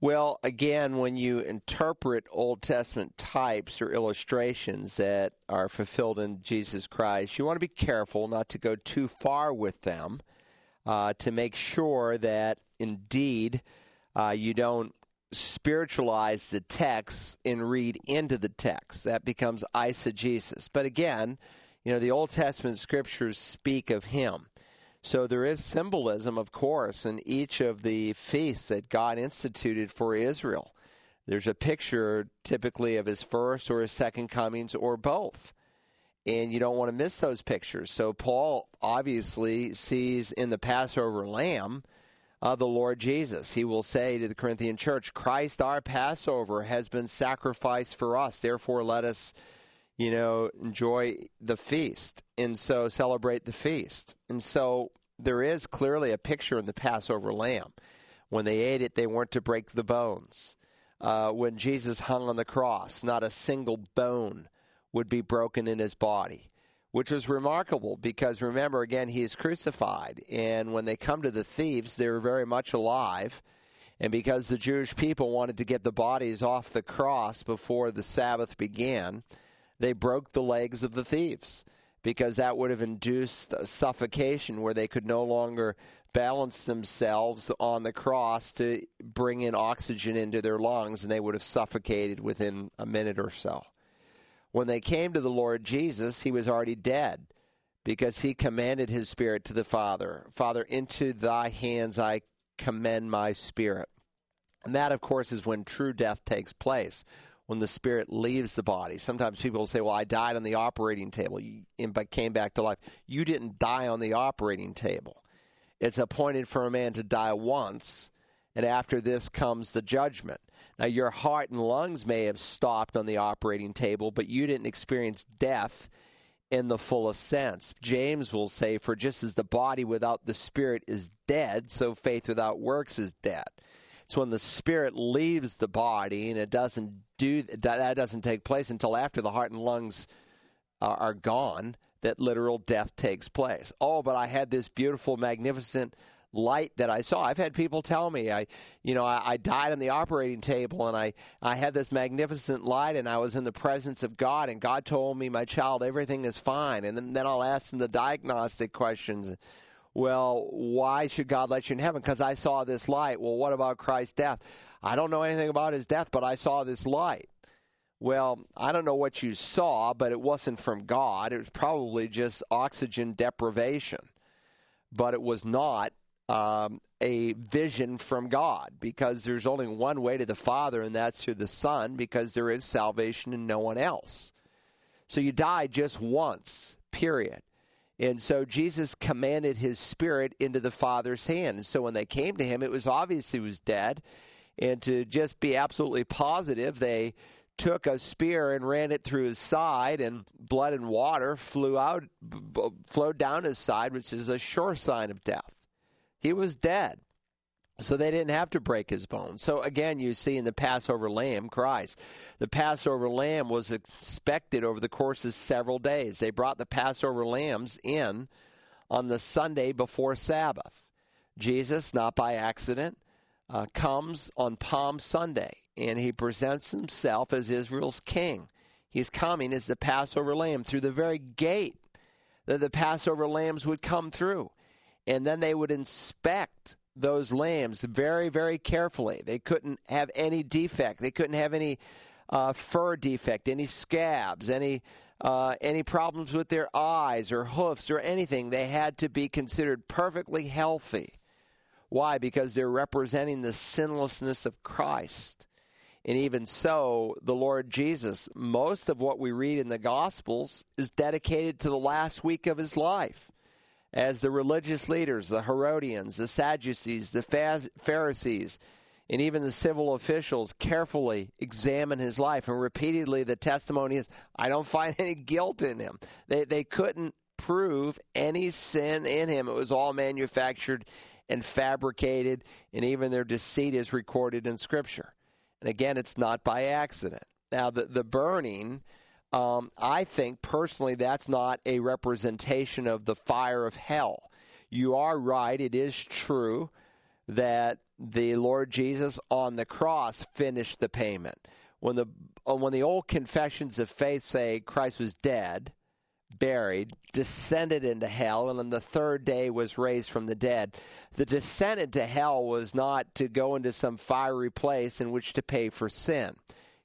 Well, again, when you interpret Old Testament types or illustrations that are fulfilled in Jesus Christ, you want to be careful not to go too far with them uh, to make sure that indeed uh, you don't spiritualize the text and read into the text. That becomes eisegesis. But again, you know, the Old Testament scriptures speak of Him. So there is symbolism, of course, in each of the feasts that God instituted for Israel. There's a picture typically of his first or his second comings or both. And you don't want to miss those pictures. So Paul obviously sees in the Passover lamb uh, the Lord Jesus. He will say to the Corinthian church, Christ our Passover has been sacrificed for us. Therefore, let us you know, enjoy the feast and so celebrate the feast. And so there is clearly a picture in the Passover lamb. When they ate it, they weren't to break the bones. Uh, when Jesus hung on the cross, not a single bone would be broken in his body, which was remarkable because remember, again, he is crucified. And when they come to the thieves, they were very much alive. And because the Jewish people wanted to get the bodies off the cross before the Sabbath began, they broke the legs of the thieves because that would have induced suffocation where they could no longer balance themselves on the cross to bring in oxygen into their lungs and they would have suffocated within a minute or so. When they came to the Lord Jesus, he was already dead because he commanded his spirit to the Father Father, into thy hands I commend my spirit. And that, of course, is when true death takes place, when the spirit leaves the body. Sometimes people will say, Well, I died on the operating table but came back to life. You didn't die on the operating table. It's appointed for a man to die once, and after this comes the judgment. Now, your heart and lungs may have stopped on the operating table, but you didn't experience death in the fullest sense. James will say, For just as the body without the spirit is dead, so faith without works is dead. It's when the spirit leaves the body, and it doesn't do that, that doesn't take place until after the heart and lungs are, are gone, that literal death takes place. Oh, but I had this beautiful, magnificent light that I saw. I've had people tell me I, you know, I, I, died on the operating table and I, I had this magnificent light and I was in the presence of God and God told me, my child, everything is fine. And then, then I'll ask them the diagnostic questions. Well, why should God let you in heaven? Because I saw this light. Well, what about Christ's death? I don't know anything about his death, but I saw this light. Well, I don't know what you saw, but it wasn't from God. It was probably just oxygen deprivation. But it was not um, a vision from God because there's only one way to the Father, and that's through the Son, because there is salvation in no one else. So you die just once, period. And so Jesus commanded his spirit into the Father's hand. And so when they came to him, it was obvious he was dead. And to just be absolutely positive, they took a spear and ran it through his side, and blood and water flew out, flowed down his side, which is a sure sign of death. He was dead. So they didn't have to break his bones. So again, you see in the Passover lamb, Christ, the Passover lamb was expected over the course of several days. They brought the Passover lambs in on the Sunday before Sabbath. Jesus, not by accident, uh, comes on Palm Sunday and he presents himself as Israel's king. He's coming as the Passover lamb through the very gate that the Passover lambs would come through and then they would inspect those lambs very, very carefully. They couldn't have any defect. They couldn't have any uh, fur defect, any scabs, any uh, any problems with their eyes or hoofs or anything. They had to be considered perfectly healthy. Why? Because they're representing the sinlessness of Christ. And even so, the Lord Jesus, most of what we read in the Gospels is dedicated to the last week of his life as the religious leaders, the Herodians, the Sadducees, the Pharisees, and even the civil officials carefully examine his life. And repeatedly, the testimony is, I don't find any guilt in him. They, they couldn't prove any sin in him. It was all manufactured and fabricated, and even their deceit is recorded in Scripture. And again, it's not by accident. Now, the, the burning um, I think personally that's not a representation of the fire of hell. You are right. It is true that the Lord Jesus on the cross finished the payment. When the uh, when the old confessions of faith say Christ was dead, buried, descended into hell, and on the third day was raised from the dead. The descent into hell was not to go into some fiery place in which to pay for sin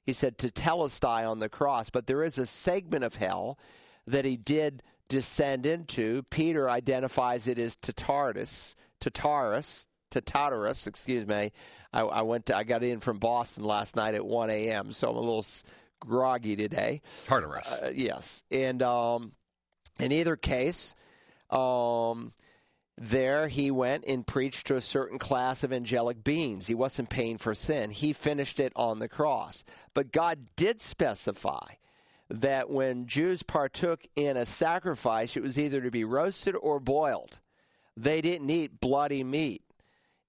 he said tetelestai on the cross, but there is a segment of hell that he did descend into. Peter identifies it as Tartarus, Tartarus, Tartarus, excuse me. I, I, went to, I got in from Boston last night at 1 a.m., so I'm a little groggy today. Tartarus. Uh, yes. And um, in either case, um, there he went and preached to a certain class of angelic beings. He wasn't paying for sin. He finished it on the cross. But God did specify that when Jews partook in a sacrifice, it was either to be roasted or boiled. They didn't eat bloody meat.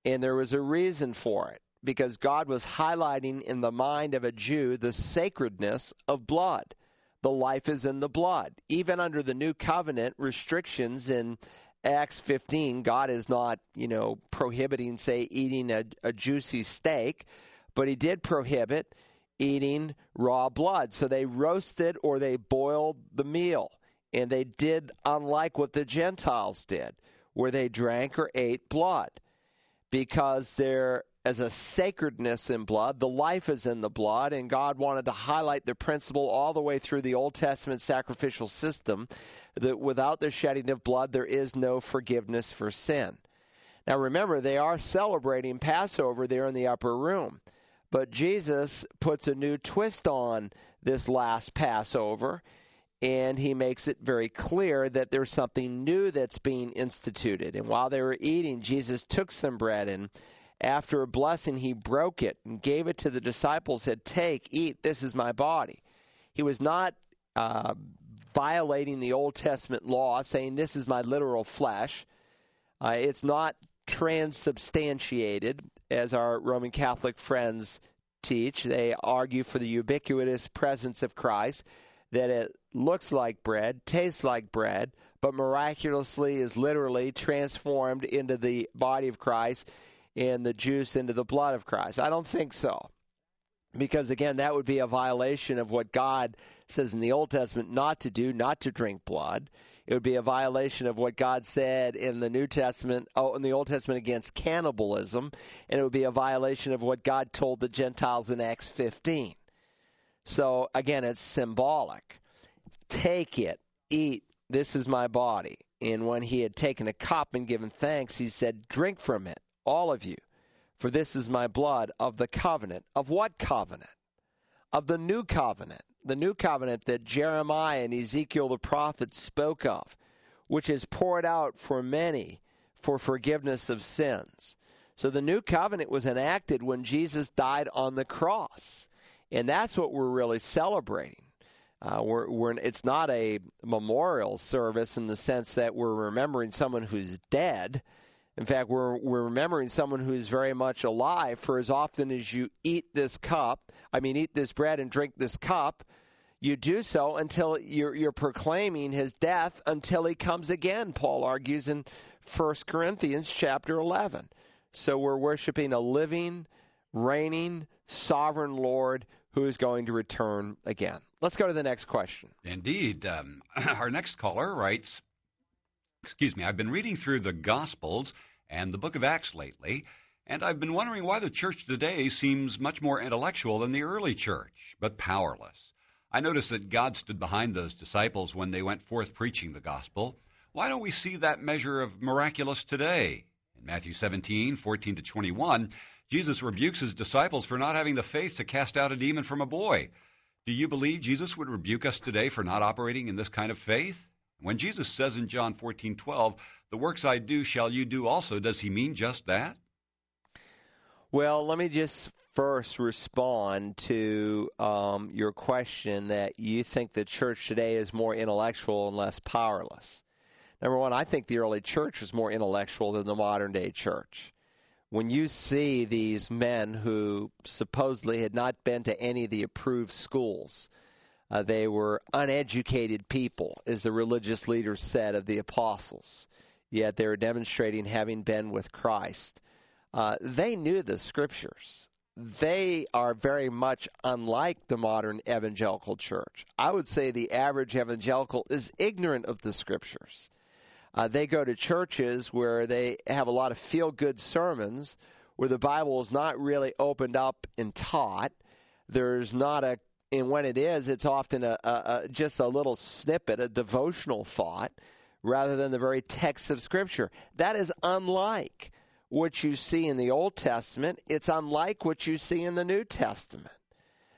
And there was a reason for it because God was highlighting in the mind of a Jew the sacredness of blood. The life is in the blood. Even under the new covenant restrictions in Acts 15, God is not, you know, prohibiting, say, eating a, a juicy steak, but he did prohibit eating raw blood. So they roasted or they boiled the meal. And they did unlike what the Gentiles did, where they drank or ate blood, because there as a sacredness in blood. The life is in the blood, and God wanted to highlight the principle all the way through the Old Testament sacrificial system that without the shedding of blood, there is no forgiveness for sin. Now remember, they are celebrating Passover there in the upper room. But Jesus puts a new twist on this last Passover, and he makes it very clear that there's something new that's being instituted. And while they were eating, Jesus took some bread and after a blessing, he broke it and gave it to the disciples, said, Take, eat, this is my body. He was not uh, violating the Old Testament law, saying, This is my literal flesh. Uh, it's not transubstantiated, as our Roman Catholic friends teach. They argue for the ubiquitous presence of Christ, that it looks like bread, tastes like bread, but miraculously is literally transformed into the body of Christ and the juice into the blood of Christ. I don't think so. Because again, that would be a violation of what God says in the Old Testament not to do, not to drink blood. It would be a violation of what God said in the New Testament, oh, in the Old Testament against cannibalism, and it would be a violation of what God told the Gentiles in Acts 15. So again, it's symbolic. Take it, eat, this is my body. And when he had taken a cup and given thanks, he said, Drink from it, all of you, for this is my blood of the covenant. Of what covenant? Of the new covenant the new covenant that Jeremiah and Ezekiel the prophets spoke of, which is poured out for many for forgiveness of sins. So the new covenant was enacted when Jesus died on the cross. And that's what we're really celebrating. Uh, we're, we're, it's not a memorial service in the sense that we're remembering someone who's dead. In fact, we're, we're remembering someone who's very much alive for as often as you eat this cup, I mean, eat this bread and drink this cup, you do so until you're, you're proclaiming his death until he comes again, Paul argues in 1 Corinthians chapter 11. So we're worshiping a living, reigning, sovereign Lord who is going to return again. Let's go to the next question. Indeed. Um, our next caller writes Excuse me, I've been reading through the Gospels and the book of Acts lately, and I've been wondering why the church today seems much more intellectual than the early church, but powerless. I notice that God stood behind those disciples when they went forth preaching the gospel. Why don't we see that measure of miraculous today? In Matthew 17, 14 to 21, Jesus rebukes his disciples for not having the faith to cast out a demon from a boy. Do you believe Jesus would rebuke us today for not operating in this kind of faith? When Jesus says in John 14, 12, the works I do shall you do also, does he mean just that? Well, let me just first respond to um, your question that you think the church today is more intellectual and less powerless. Number one, I think the early church was more intellectual than the modern day church. When you see these men who supposedly had not been to any of the approved schools, uh, they were uneducated people, as the religious leaders said of the apostles, yet they were demonstrating having been with Christ. Uh, they knew the scriptures. They are very much unlike the modern evangelical church. I would say the average evangelical is ignorant of the scriptures. Uh, they go to churches where they have a lot of feel good sermons where the Bible is not really opened up and taught. There's not a, and when it is, it's often a, a, a just a little snippet, a devotional thought, rather than the very text of Scripture. That is unlike what you see in the Old Testament. It's unlike what you see in the New Testament.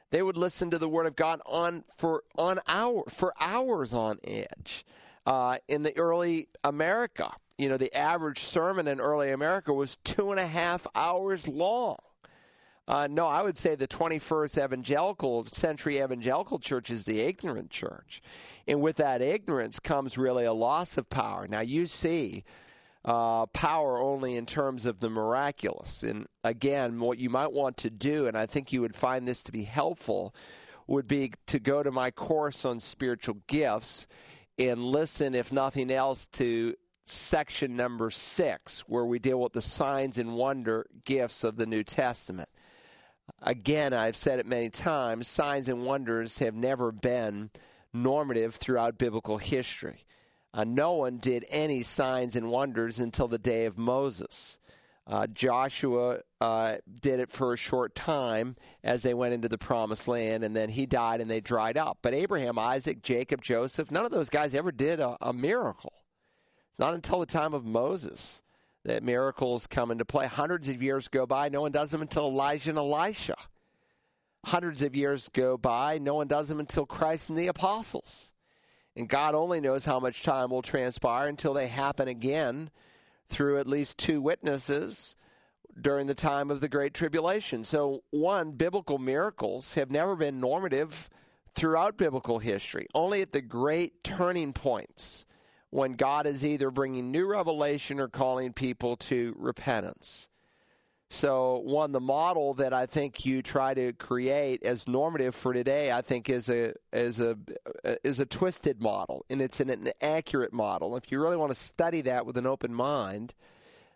They would listen to the Word of God on for on hour for hours on edge. Uh, in the early America, you know, the average sermon in early America was two and a half hours long. Uh, no, I would say the 21st evangelical century evangelical church is the ignorant church. And with that ignorance comes really a loss of power. Now, you see uh, power only in terms of the miraculous. And again, what you might want to do, and I think you would find this to be helpful, would be to go to my course on spiritual gifts and listen, if nothing else, to section number six, where we deal with the signs and wonder gifts of the New Testament. Again, I've said it many times signs and wonders have never been normative throughout biblical history. Uh, no one did any signs and wonders until the day of Moses. Uh, Joshua uh, did it for a short time as they went into the promised land, and then he died and they dried up. But Abraham, Isaac, Jacob, Joseph, none of those guys ever did a, a miracle. Not until the time of Moses that miracles come into play. Hundreds of years go by, no one does them until Elijah and Elisha. Hundreds of years go by, no one does them until Christ and the apostles. And God only knows how much time will transpire until they happen again through at least two witnesses during the time of the Great Tribulation. So, one, biblical miracles have never been normative throughout biblical history, only at the great turning points when God is either bringing new revelation or calling people to repentance. So, one, the model that I think you try to create as normative for today, I think, is a is a is a twisted model, and it's an inaccurate model. If you really want to study that with an open mind,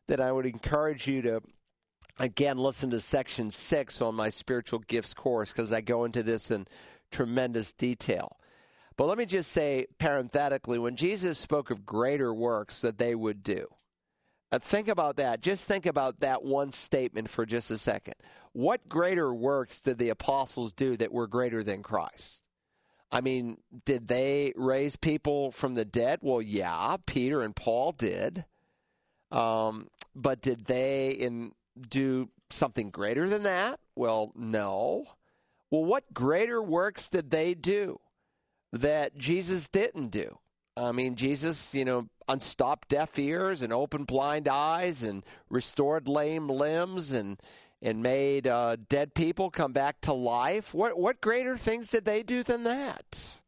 then I would encourage you to again listen to section six on my spiritual gifts course because I go into this in tremendous detail. But let me just say parenthetically, when Jesus spoke of greater works that they would do uh, think about that. Just think about that one statement for just a second. What greater works did the apostles do that were greater than Christ? I mean, did they raise people from the dead? Well, yeah, Peter and Paul did. Um, but did they in, do something greater than that? Well, no. Well, what greater works did they do that Jesus didn't do? I mean, Jesus, you know, unstopped deaf ears and opened blind eyes and restored lame limbs and and made uh, dead people come back to life. What what greater things did they do than that?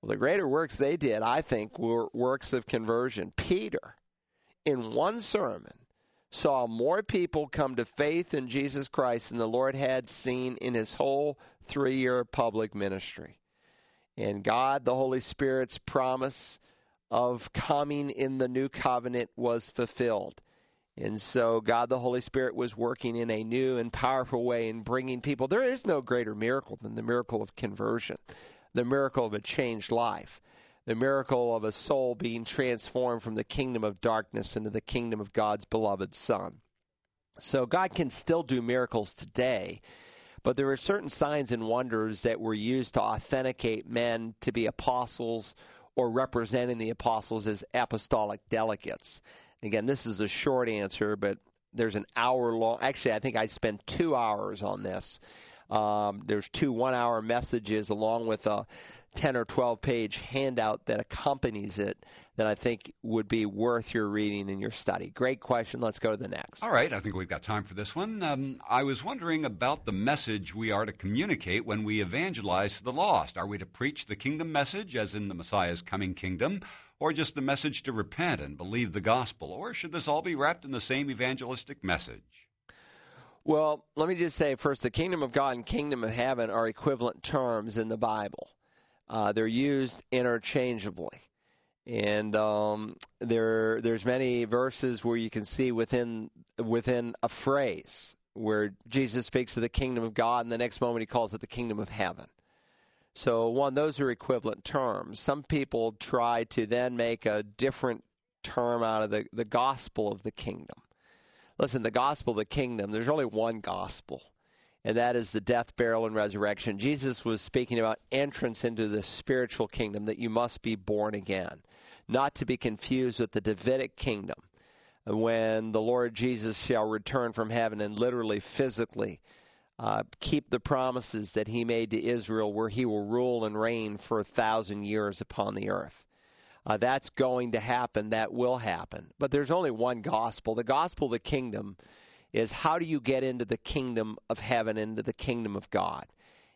Well, the greater works they did, I think, were works of conversion. Peter, in one sermon, saw more people come to faith in Jesus Christ than the Lord had seen in his whole three year public ministry. And God, the Holy Spirit's promise of coming in the new covenant was fulfilled. And so God the Holy Spirit was working in a new and powerful way in bringing people. There is no greater miracle than the miracle of conversion, the miracle of a changed life, the miracle of a soul being transformed from the kingdom of darkness into the kingdom of God's beloved Son. So God can still do miracles today, but there are certain signs and wonders that were used to authenticate men to be apostles or representing the apostles as apostolic delegates. Again, this is a short answer, but there's an hour long. Actually, I think I spent two hours on this. Um, there's two one hour messages along with a 10 or 12 page handout that accompanies it that I think would be worth your reading and your study. Great question. Let's go to the next. All right. I think we've got time for this one. Um, I was wondering about the message we are to communicate when we evangelize to the lost. Are we to preach the kingdom message, as in the Messiah's coming kingdom, or just the message to repent and believe the gospel? Or should this all be wrapped in the same evangelistic message? Well, let me just say first the kingdom of God and kingdom of heaven are equivalent terms in the Bible. Uh, they're used interchangeably, and um, there there's many verses where you can see within within a phrase where Jesus speaks of the kingdom of God, and the next moment he calls it the kingdom of heaven. So, one, those are equivalent terms. Some people try to then make a different term out of the, the gospel of the kingdom. Listen, the gospel of the kingdom, there's only one gospel and that is the death, burial, and resurrection. Jesus was speaking about entrance into the spiritual kingdom, that you must be born again, not to be confused with the Davidic kingdom, when the Lord Jesus shall return from heaven and literally, physically, uh, keep the promises that he made to Israel, where he will rule and reign for a thousand years upon the earth. Uh, that's going to happen. That will happen. But there's only one gospel. The gospel of the kingdom is how do you get into the kingdom of heaven, into the kingdom of God?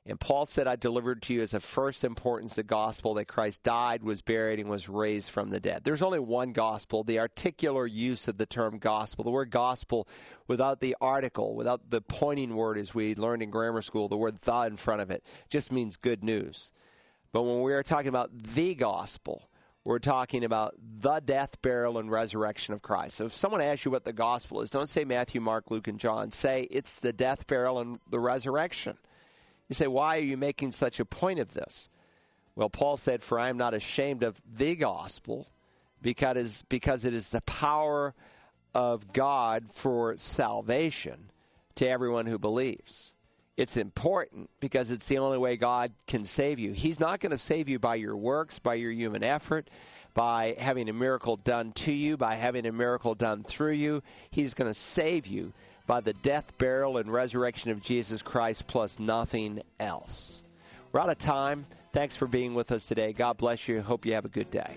And Paul said, I delivered to you as of first importance the gospel that Christ died, was buried, and was raised from the dead. There's only one gospel. The articular use of the term gospel, the word gospel without the article, without the pointing word as we learned in grammar school, the word the in front of it, just means good news. But when we are talking about the gospel, we're talking about the death, burial, and resurrection of Christ. So if someone asks you what the gospel is, don't say Matthew, Mark, Luke, and John. Say it's the death, burial, and the resurrection. You say, why are you making such a point of this? Well, Paul said, For I am not ashamed of the gospel because, because it is the power of God for salvation to everyone who believes. It's important because it's the only way God can save you. He's not going to save you by your works, by your human effort, by having a miracle done to you, by having a miracle done through you. He's going to save you by the death, burial, and resurrection of Jesus Christ plus nothing else. We're out of time. Thanks for being with us today. God bless you. Hope you have a good day.